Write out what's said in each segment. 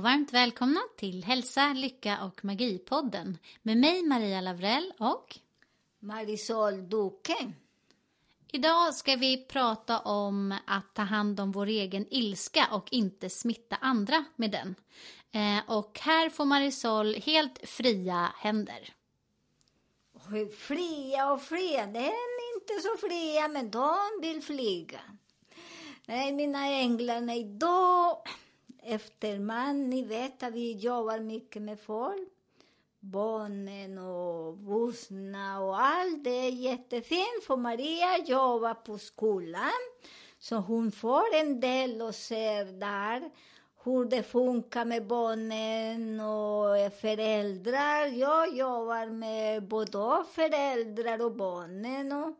och varmt välkomna till Hälsa, Lycka och Magipodden med mig Maria Lavrell och Marisol Duque. idag ska vi prata om att ta hand om vår egen ilska och inte smitta andra med den. Eh, och här får Marisol helt fria händer. Fria och fria, det är inte så fria, men de vill flyga. Nej, mina änglar, nej, då... Efter man, ni vet att vi jobbar mycket med folk. Barnen och vuxna och allt. Det är jättefint, för Maria jobbar på skolan. Så hon får en del och ser där hur det funkar med barnen och föräldrar. Jag jobbar med både föräldrar och barnen och,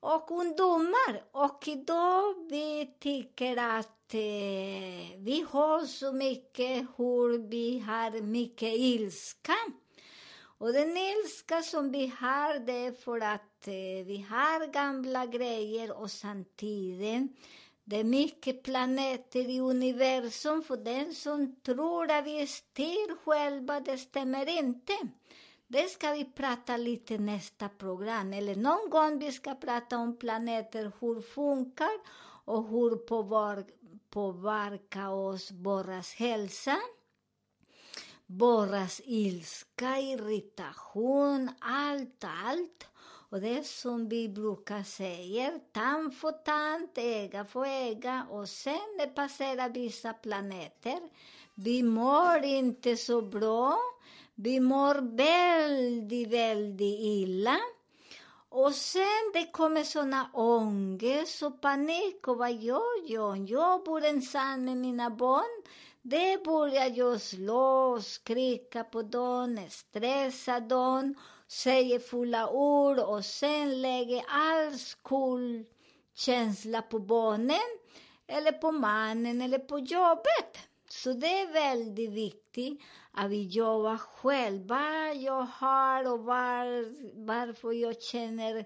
och ungdomar. Och idag vi tycker att eh, vi har så mycket hur vi har mycket ilska. Och den ilska som vi har, det är för att eh, vi har gamla grejer och samtidigt det är mycket planeter i universum, för den som tror att vi styr själva, det stämmer inte. Det ska vi prata lite nästa program, eller någon gång vi ska prata om planeter, hur funkar och hur påvar- påverkar oss våras hälsa. Våras ilska, irritation, allt, allt. Och det är som vi brukar säga, tand för tand, öga för öga. Och sen det passerar vissa planeter. Vi mår inte så bra. Vi mår väldigt, väldigt illa. Och sen det kommer såna ångest och panik. Och vad gör jag? Jag bor ensam med mina barn. Det börjar jag slå skrika på dem, stressa dem, säga fulla ord och sen lägger all skuldkänsla på barnen eller på mannen eller på jobbet. Så det är väldigt viktigt att vi jobbar själva. Jag har och var, varför jag känner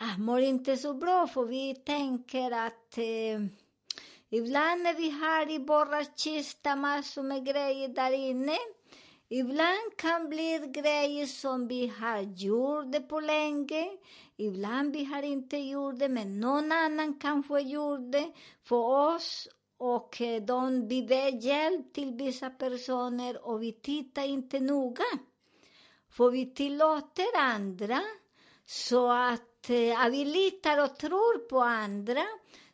Jag mår inte så bra, för vi tänker att eh, Ibland när vi har i våra kista massor med grejer där inne. Ibland kan bli grejer som vi har gjort på länge. Ibland vi har inte gjort det, men någon annan kanske gjorde det för oss. Och eh, de vi ber hjälp till vissa personer och vi tittar inte noga. För vi tillåter andra så att, eh, att vi litar och tror på andra.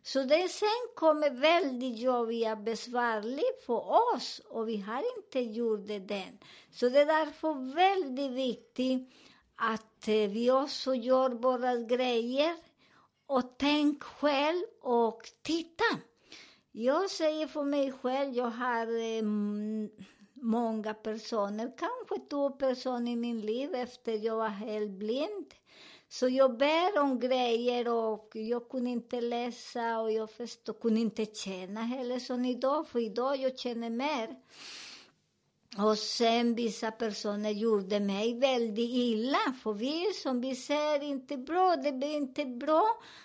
Så det sen kommer väldigt jobbiga besvärligt för oss och vi har inte gjort det än. Så det är därför väldigt viktigt att eh, vi också gör våra grejer och tänk själv och titta. Jag säger för mig själv, jag har eh, många personer, kanske två personer i min liv efter jag var helt blind. Så jag ber om grejer och jag kunde inte läsa och jag förstod, kunde inte känna heller som idag, för idag jag känner mer. Och sen vissa personer gjorde mig väldigt illa, för vi som vi ser inte bra, det blir inte bra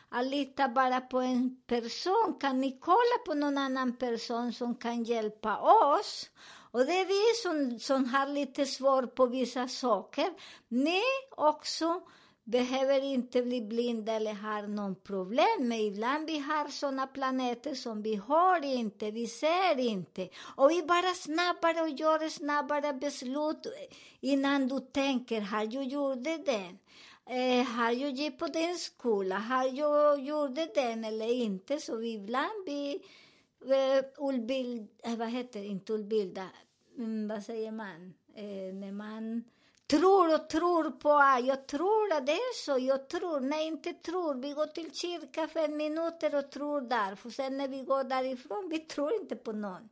att lita bara på en person. Kan ni kolla på någon annan person som kan hjälpa oss? Och det är vi som, som har lite svårt på vissa saker. Ni också behöver inte bli blinda eller ha någon problem. Men ibland vi har såna planeter som vi har inte, vi ser inte. Och vi bara snabbare och gör snabbare beslut innan du tänker, har jag gjort det? Eh, har jag gått på den skolan? Har jag gjort den eller inte? Så vi ibland vi eh, utbildar, eh, vad heter det, inte utbildar, mm, vad säger man, eh, när man tror och tror på, ah, jag tror att det är så, jag tror, nej inte tror, vi går till kyrka fem minuter och tror där, för sen när vi går därifrån, vi tror inte på någon.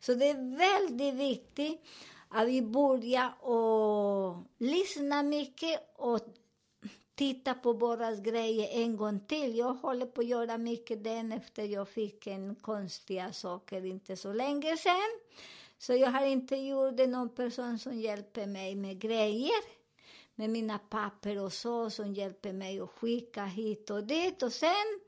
Så det är väldigt viktigt att vi börjar och lyssna mycket och titta på våra grejer en gång till. Jag håller på att göra mycket den efter jag fick en konstiga saker inte så länge sedan. Så jag har inte gjort det någon person som hjälper mig med grejer. Med mina papper och så, som hjälper mig att skicka hit och dit. Och sen,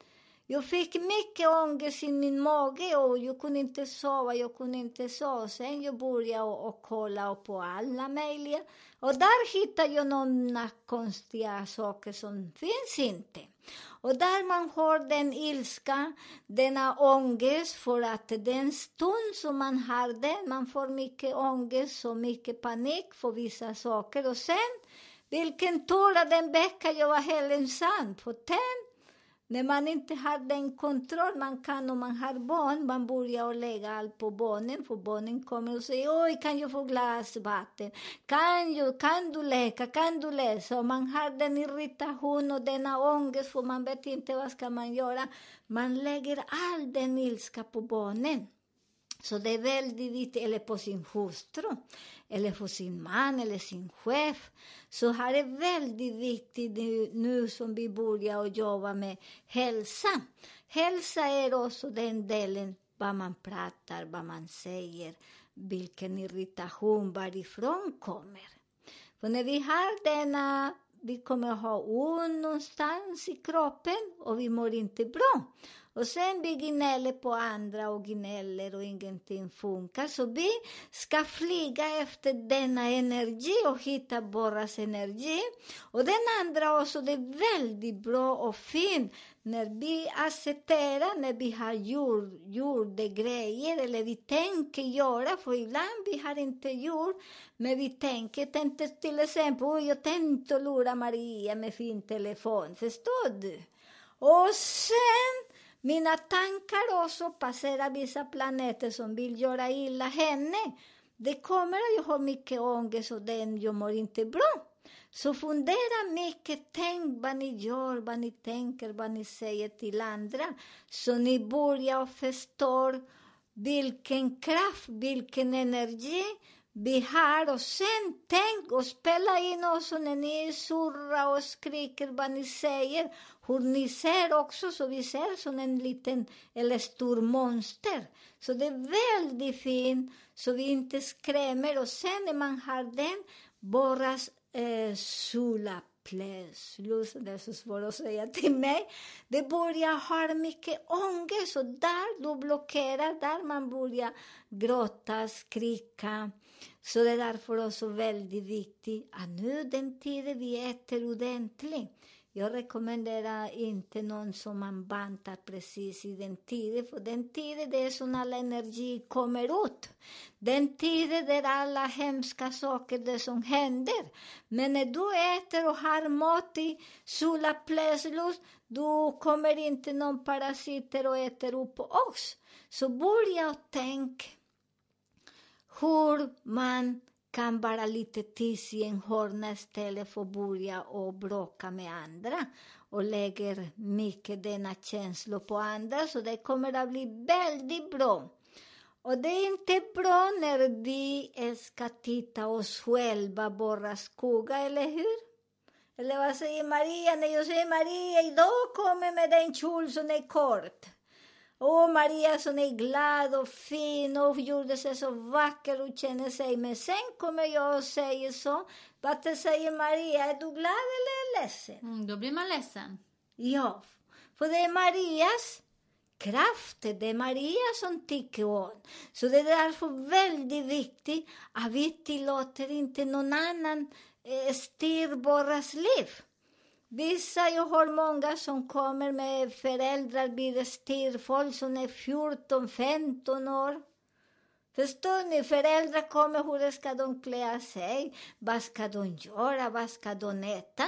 jag fick mycket ångest i min mage och jag kunde inte sova, jag kunde inte sova. Sen jag började och, och kolla på alla möjliga. Och där hittade jag några konstiga saker som finns inte. Och där man har den ilska, denna ångest, för att den stund som man har den, man får mycket ångest och mycket panik för vissa saker. Och sen, vilken tur att den vecka jag var helt ensam. För den när man inte har den kontroll man kan om man har barn, man börjar lägga allt på barnen, för barnen kommer och säger oj, kan jag få glas vatten? Kan, jag, kan du leka? Kan du läsa? Och man har den irritation och denna ångest, för man vet inte vad ska man göra. Man lägger all den ilska på barnen. Så det är väldigt viktigt, eller på sin hustru, eller hos sin man eller sin chef. Så här är väldigt viktigt nu, nu som vi börjar att jobba med hälsa. Hälsa är också den delen, vad man pratar, vad man säger, vilken irritation varifrån kommer. För när vi har denna, vi kommer att ha ont någonstans i kroppen och vi mår inte bra. Och sen vi gnäller på andra och gnäller och ingenting funkar. Så vi ska flyga efter denna energi och hitta borras energi. Och den andra också, det är väldigt bra och fint när vi accepterar, när vi har gjort, gjort det grejer eller vi tänker göra, för ibland vi har inte gjort, men vi tänker, tänkte till exempel, oh, jag tänkte lura Maria med fin telefon, förstår du? Och sen mina tankar också passerar vissa planeter som vill göra illa henne. Det kommer att jag har mycket ångest och den jag mår inte bra. Så fundera mycket, tänk vad ni gör, vad ni tänker, vad ni säger till andra. Så ni börjar förstå vilken kraft, vilken energi vi har. Och sen tänk och spela in oss när ni surrar och skriker vad ni säger. Hur ni ser också, så vi ser som en liten eller stor monster. Så det är väldigt fint, så vi inte skrämmer. Och sen när man har den, bara eh, sula plötsligt, det är så svårt att säga till mig, det börjar ha mycket ångest och där du blockerar, där man börjar gråta, skrika. Så det är därför också väldigt viktigt att nu den tiden vi äter ordentligt, jag rekommenderar inte någon som man bantar precis i den tiden, för den tiden det är som all energi kommer ut. Den tiden där alla hemska saker det som händer. Men när du äter och har mat i sola plötsligt, då kommer inte någon parasiter och äter upp oss. Så börja och tänk hur man kan vara lite tyst i en hörna istället för att börja och bråka med andra och lägger mycket denna känsla på andra, så det kommer att bli väldigt bra. Och det är inte bra när vi ska titta oss själva, våra skugga, eller hur? Eller vad säger Maria? När jag säger Maria, idag kommer med den kjol som är kort. Åh, Maria som är glad och fin och gjorde sig så vacker och känner sig. Men sen kommer jag och säger så. Vad säger Maria? Är du glad eller ledsen? Mm, då blir man ledsen. Ja, för det är Marias kraft, det är Maria som tycker om. Så det är därför väldigt viktigt att vi tillåter inte någon annan eh, styr våras liv. Vissa, jag har många som kommer med föräldrar vid styrfolk som är 14, 15 år. Förstår ni? Föräldrar kommer, hur ska de klä sig? Vad ska de göra? Vad ska de äta?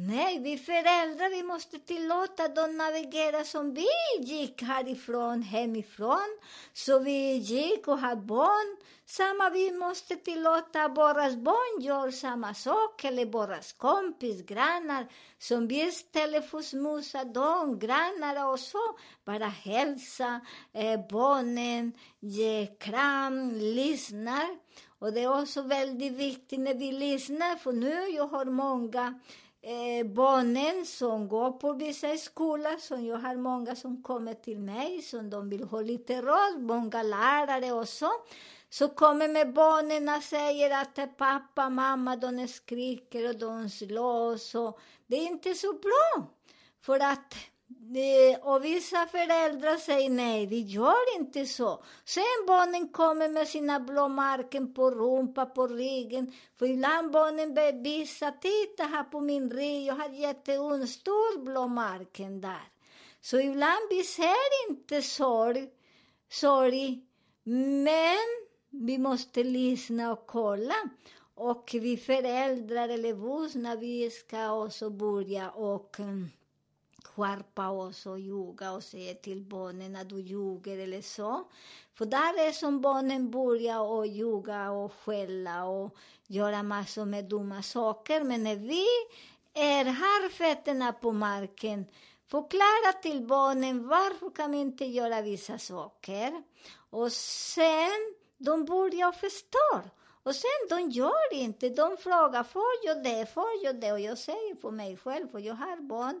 Nej, vi föräldrar, vi måste tillåta dem navigera som vi gick härifrån, hemifrån. Så vi gick och hade barn Samma, vi måste tillåta våra barn göra samma sak, eller våra kompis, grannar, som vi telefonsmusar dem, grannar och så. Bara hälsa eh, barnen, ge kram, lyssnar. Och det är också väldigt viktigt när vi lyssnar, för nu jag har många eh, barnen som går på vissa skolor, som jag har många som kommer till mig, som de vill ha lite råd, många lärare också. Så kommer med barnen och säger att pappa, mamma, de skriker och de slåss. Och det är inte så bra. För att och vissa föräldrar säger nej, vi gör inte så. Sen barnen kommer med sina blåmärken på rumpa, på ryggen. För ibland barnen visar, titta här på min rygg, jag har jätteont, stor blåmärken där. Så ibland vi ser inte sorg, sorg, men vi måste lyssna och kolla. Och vi föräldrar eller vuxna, vi ska också börja och mm, skärpa oss och ljuga och säga till barnen att du ljuger eller så. För där är som barnen börjar och ljuga och skälla och göra massor med dumma saker. Men när vi är har fötterna på marken, förklara till barnen varför kan vi inte göra vissa saker. Och sen, de börjar förstå. Och sen, de gör inte. De frågar, får jag det, får jag det? Och jag säger för mig själv, för jag har barn,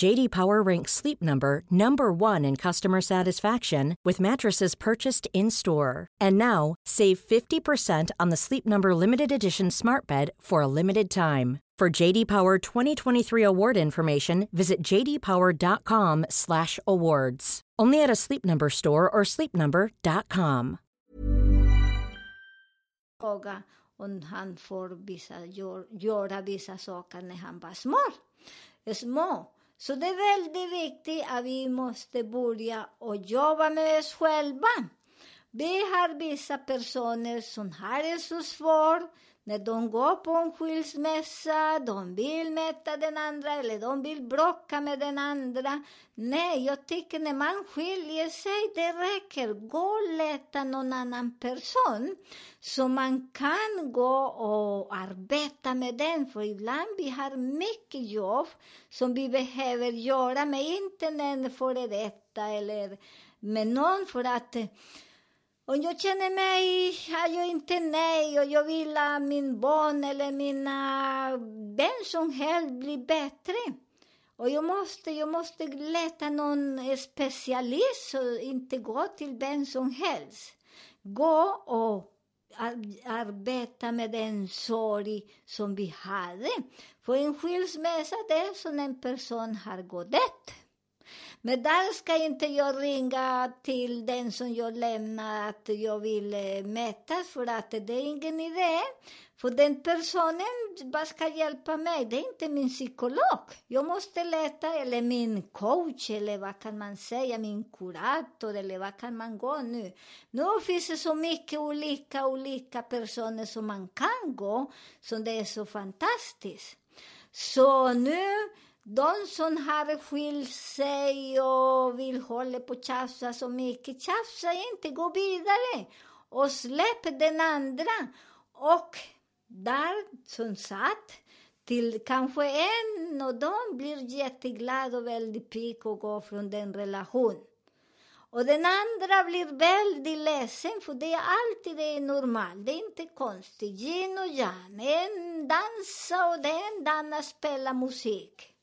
JD Power ranks Sleep Number number 1 in customer satisfaction with mattresses purchased in-store. And now, save 50% on the Sleep Number limited edition Smart Bed for a limited time. For JD Power 2023 award information, visit jdpower.com/awards. Only at a Sleep Number store or sleepnumber.com. om han får vissa, gör, göra vissa saker när han var små. små. Så det är väldigt viktigt att vi måste börja och jobba med oss själva. Vi har vissa personer som har det så svårt när de går på en skilsmässa, de vill mäta den andra eller de vill bråka med den andra. Nej, jag tycker när man skiljer sig, det räcker. Gå och leta någon annan person så man kan gå och arbeta med den. För ibland vi har mycket jobb som vi behöver göra med inte en före detta eller med någon för att om jag känner mig, jag inte nej och jag vill att min barn eller mina vem som helst blir bättre. Och jag måste, jag måste leta någon specialist och inte gå till vem som helst. Gå och arbeta med den sorg som vi hade. För en skilsmässa, det är som en person har gått. Men där ska inte jag ringa till den som jag lämnar att jag vill eh, mötas, mätas för att det är ingen idé. För den personen bara ska hjälpa mig, det är inte min psykolog. Jag måste leta, eller min coach, eller vad kan man säga, min kurator, eller vad kan man gå nu? Nu finns det så mycket olika, olika personer som man kan gå, så det är så fantastiskt. Så nu de som har skilt sig och vill hålla på och tjafsa så mycket, tjafsa inte, gå vidare och släpp den andra. Och där, som sagt, till kanske en och de blir jätteglad och väldigt pigg och går från den relationen. Och den andra blir väldigt ledsen, för det är alltid det är normalt, det är inte konstigt. Yin och yang, en dansar och den andra spelar musik.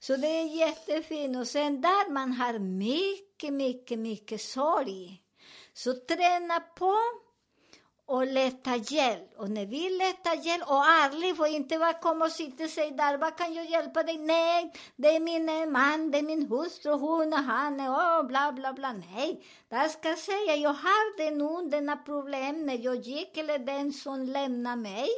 Så det är jättefint. Och sen där man har mycket, mycket, mycket sorg. Så träna på och leta hjälp. Och när vi letar hjälp, och ärlig, får inte bara komma och sitta och säga där, vad kan jag hjälpa dig? Nej, det är min eh, man, det är min hustru, hon och han, eh, och bla bla bla. Nej, där ska jag säga, jag hade nog denna problem när jag gick, eller den som lämnade mig.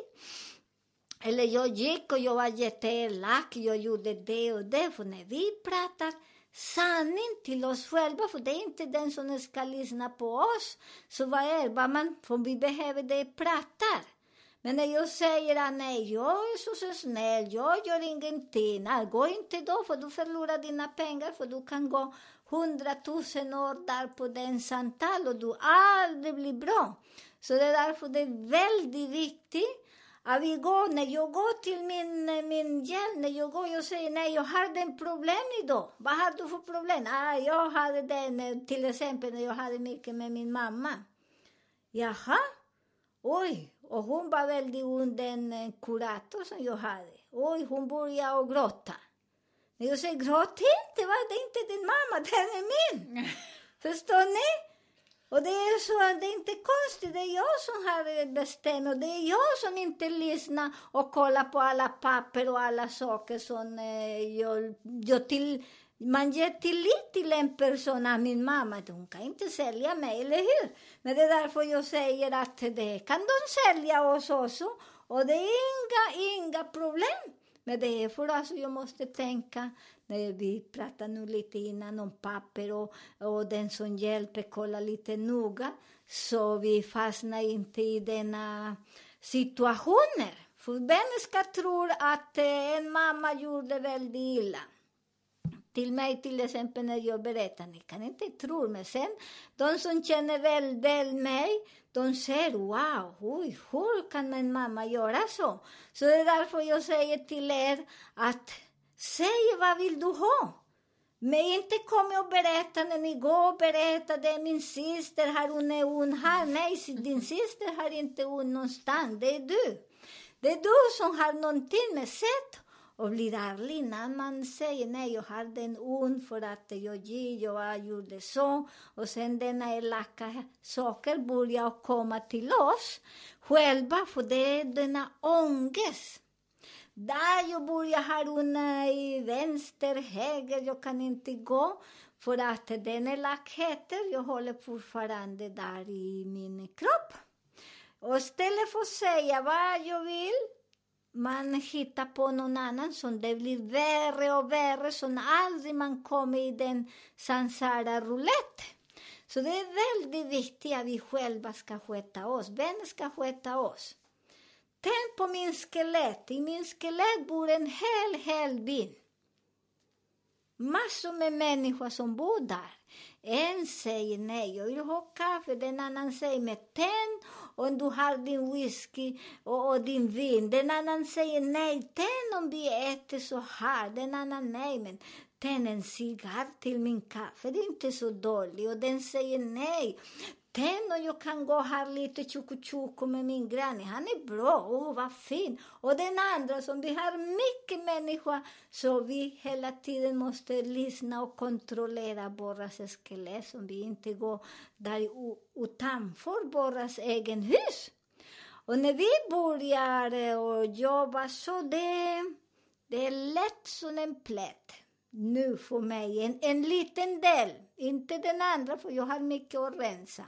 Eller jag gick och jag var jätteelak, jag gjorde det och det. För när vi pratar sanning till oss själva, för det är inte den som ska lyssna på oss. Så vad är vad man, för vi behöver det pratar. Men när jag säger att nej, jag är så, så snäll, jag gör ingenting. Nej, gå inte då, för du förlorar dina pengar, för du kan gå hundratusen år där på den samtal och du aldrig blir bra. Så det är därför det är väldigt viktigt att vi går, när jag går till min, min hjälp, när jag går och säger nej, jag har en problem idag. Vad har du för problem? Ah, jag hade den, till exempel när jag hade mycket med min mamma. Jaha, oj, och hon var väldigt ond, den eh, kurator som jag hade. Oj, hon började att gråta. När jag säger gråt inte, va? det är inte din mamma, den är min. Förstår ni? Och det är så, det är inte konstigt, det är jag som har bestämt och det är jag som inte lyssnar och kollar på alla papper och alla saker som eh, jag, jag till, man ger tillit till en person, min mamma, att hon kan inte sälja mig, eller hur? Men det är därför jag säger att det kan de sälja oss också och det är inga, inga problem. Men det är för alltså jag måste tänka, Eh, vi pratade nu lite innan om papper och, och den som hjälper, kollar lite noga, så vi fastnar inte i denna situationer. För vem ska tro att eh, en mamma gjorde väldigt illa? Till mig till exempel när jag berättar, ni kan inte tro, men sen de som känner väl, väl mig, de säger wow, oj, hur kan en mamma göra så? Så det är därför jag säger till er att säg vad vill du ha? Men inte kom och berätta när ni går och berättar det är min syster här, hon är hon här. Nej, din syster har inte hon någonstans, det är du. Det är du som har någonting med sätt och blir ärlig innan man säger nej, jag har den ond för att jag gick, jag gjorde så. Och sen denna elaka saker börjar komma till oss själva, för det är denna ångest. Där jag börjar haruna i vänster, höger, jag kan inte gå. För att den elakheten, jag håller fortfarande där i min kropp. Och istället för att säga vad jag vill, man hittar på någon annan som det blir värre och värre, så aldrig man kommer i den sansara roulette. Så det är väldigt viktigt att vi själva ska sköta oss. Vem ska sköta oss? Tänk på min skelett. I min skelett bor en hel, hel by. Massor med människor som bor där. En säger nej, jag vill ha kaffe. Den annan säger med tänd om du har din whisky och, och, din vin. Den annan säger nej, tänd om vi äter så här. Den annan nej, men tänd en cigarr till min kaffe. Det är inte så dåligt. Och den säger nej. Tänd och jag kan gå här lite tjocko med min granne. Han är bra, åh oh, vad fin. Och den andra som vi har mycket människa så vi hela tiden måste lyssna och kontrollera våra skelett så vi inte går där utanför våras egen hus. Och när vi börjar och jobba så det, det är lätt som en plätt nu för mig. En, en liten del, inte den andra, för jag har mycket att rensa.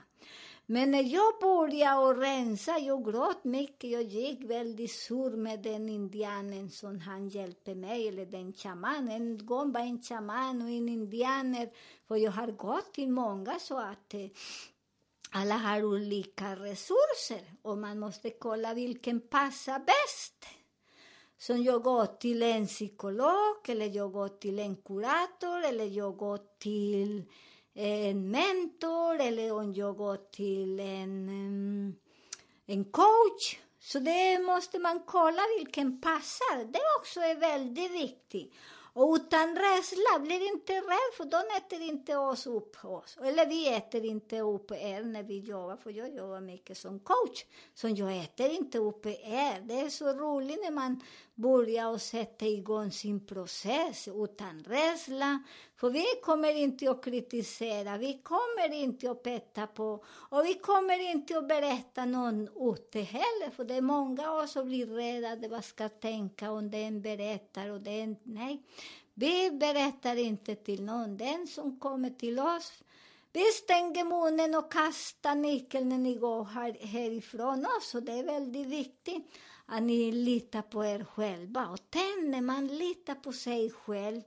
Men när jag började rensa, jag gråt mycket. Jag gick väldigt sur med den indianen som han hjälpte mig, eller den shamanen. En gång var en shaman och en indianer, för jag har gått till många så att eh, alla har olika resurser och man måste kolla vilken passar bäst. Så jag går till en psykolog, eller jag går till en kurator, eller jag går till en eh, mentor, eller om jag går till en, eh, en coach. Så det måste man kolla vilken passar. Det också är väldigt viktigt. Och utan rädsla, blir inte rädd för de äter inte oss upp oss. Eller vi äter inte upp er när vi jobbar, för jag jobbar mycket som coach. Så jag äter inte upp er. Det är så roligt när man börja och sätta igång sin process utan rädsla. För vi kommer inte att kritisera, vi kommer inte att peta på och vi kommer inte att berätta någon ute heller. För det är många av oss som blir rädda, vad ska tänka om den berättar och den... Nej, vi berättar inte till någon. Den som kommer till oss vi stänger munnen och kastar nyckeln när ni går här, härifrån oss. Och det är väldigt viktigt att ni litar på er själva. Och tänk när man litar på sig själv.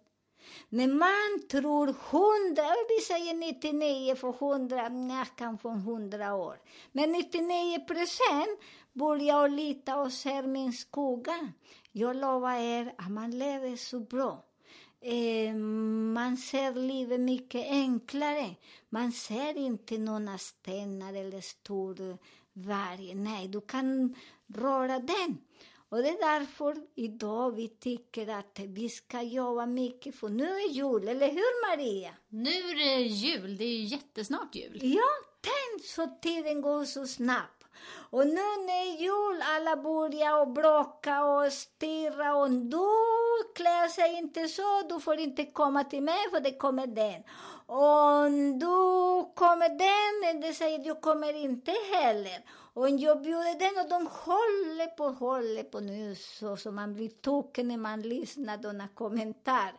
När man tror hundra, vi säger 99 för hundra, ja, kanske hundra år. Men 99 procent börjar lita och ser min skugga. Jag lovar er att man lever så bra. Eh, man ser livet mycket enklare. Man ser inte några stenar eller stor varg. Nej, du kan röra den. Och det är därför idag vi tycker att vi ska jobba mycket, för nu är jul, eller hur Maria? Nu är det jul, det är ju jättesnart jul. Ja, tänk så tiden går så snabbt. Och nu när jul, alla börjar och bråka och stirra och du klär sig inte så, du får inte komma till mig för det kommer den. Om du kommer den, det säger du kommer inte heller. Om jag bjuder den och de håller på, håller på nu så, så man blir tokig när man lyssnar på kommentar. kommentarer.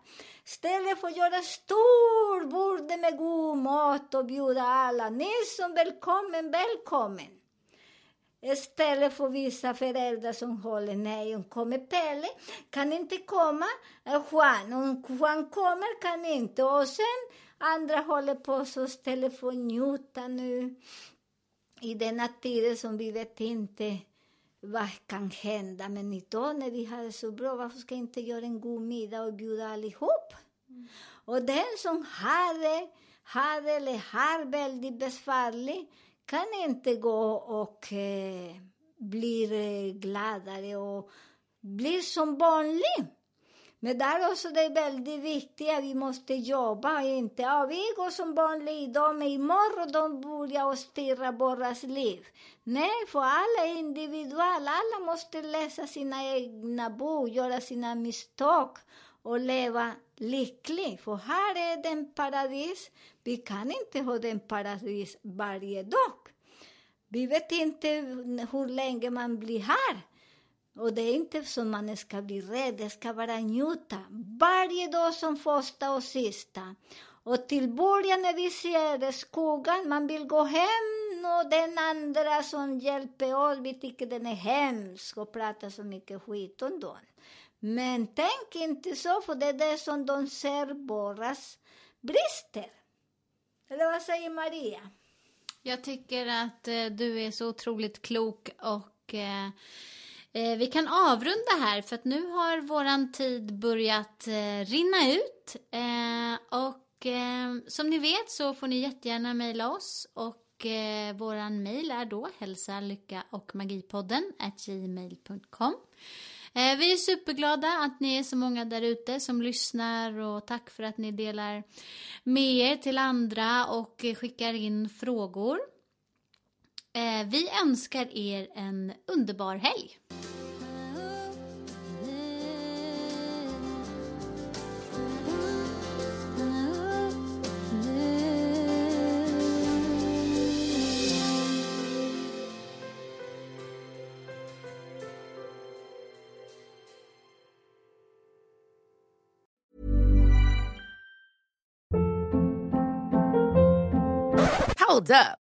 Istället för att göra stor bord med god mat och bjuda alla. Ni som välkommen, välkommen. Istället för vissa föräldrar som håller nej, hon kommer Pelle, kan inte komma, eh, Juan, om Juan kommer kan inte. Och sen andra håller på så istället för att njuta nu i denna tid som vi vet inte vad kan hända. Men idag när vi har det så bra, varför ska inte göra en god middag och bjuda allihop? Mm. Och den som har det, har eller har väldigt besvärligt, kan inte gå och eh, blir eh, gladare och blir som vanlig. Men där också det är väldigt viktigt att vi måste jobba, inte ja, vi går som vanligt idag, men imorgon de börjar och styra våras liv. Nej, för alla är individuella, alla måste läsa sina egna bok, göra sina misstag och leva lycklig. För här är det paradis. Vi kan inte ha den paradis varje dag. Vi vet inte hur länge man blir här. Och det är inte så man ska bli rädd, det ska vara njuta. Varje dag som första och sista. Och till början när vi ser skogen, man vill gå hem och den andra som hjälper oss, vi tycker den är hemsk och pratar så mycket skit om den. Men tänk inte så, för det är det som de ser våras brister. Eller vad säger Maria? Jag tycker att eh, du är så otroligt klok och eh, eh, vi kan avrunda här för att nu har våran tid börjat eh, rinna ut. Eh, och eh, som ni vet så får ni jättegärna mejla oss och eh, våran mejl är då hälsa, lycka och magipodden gmail.com. Eh, vi är superglada att ni är så många där ute som lyssnar och tack för att ni delar med er till andra och skickar in frågor. Eh, vi önskar er en underbar helg. Hold up.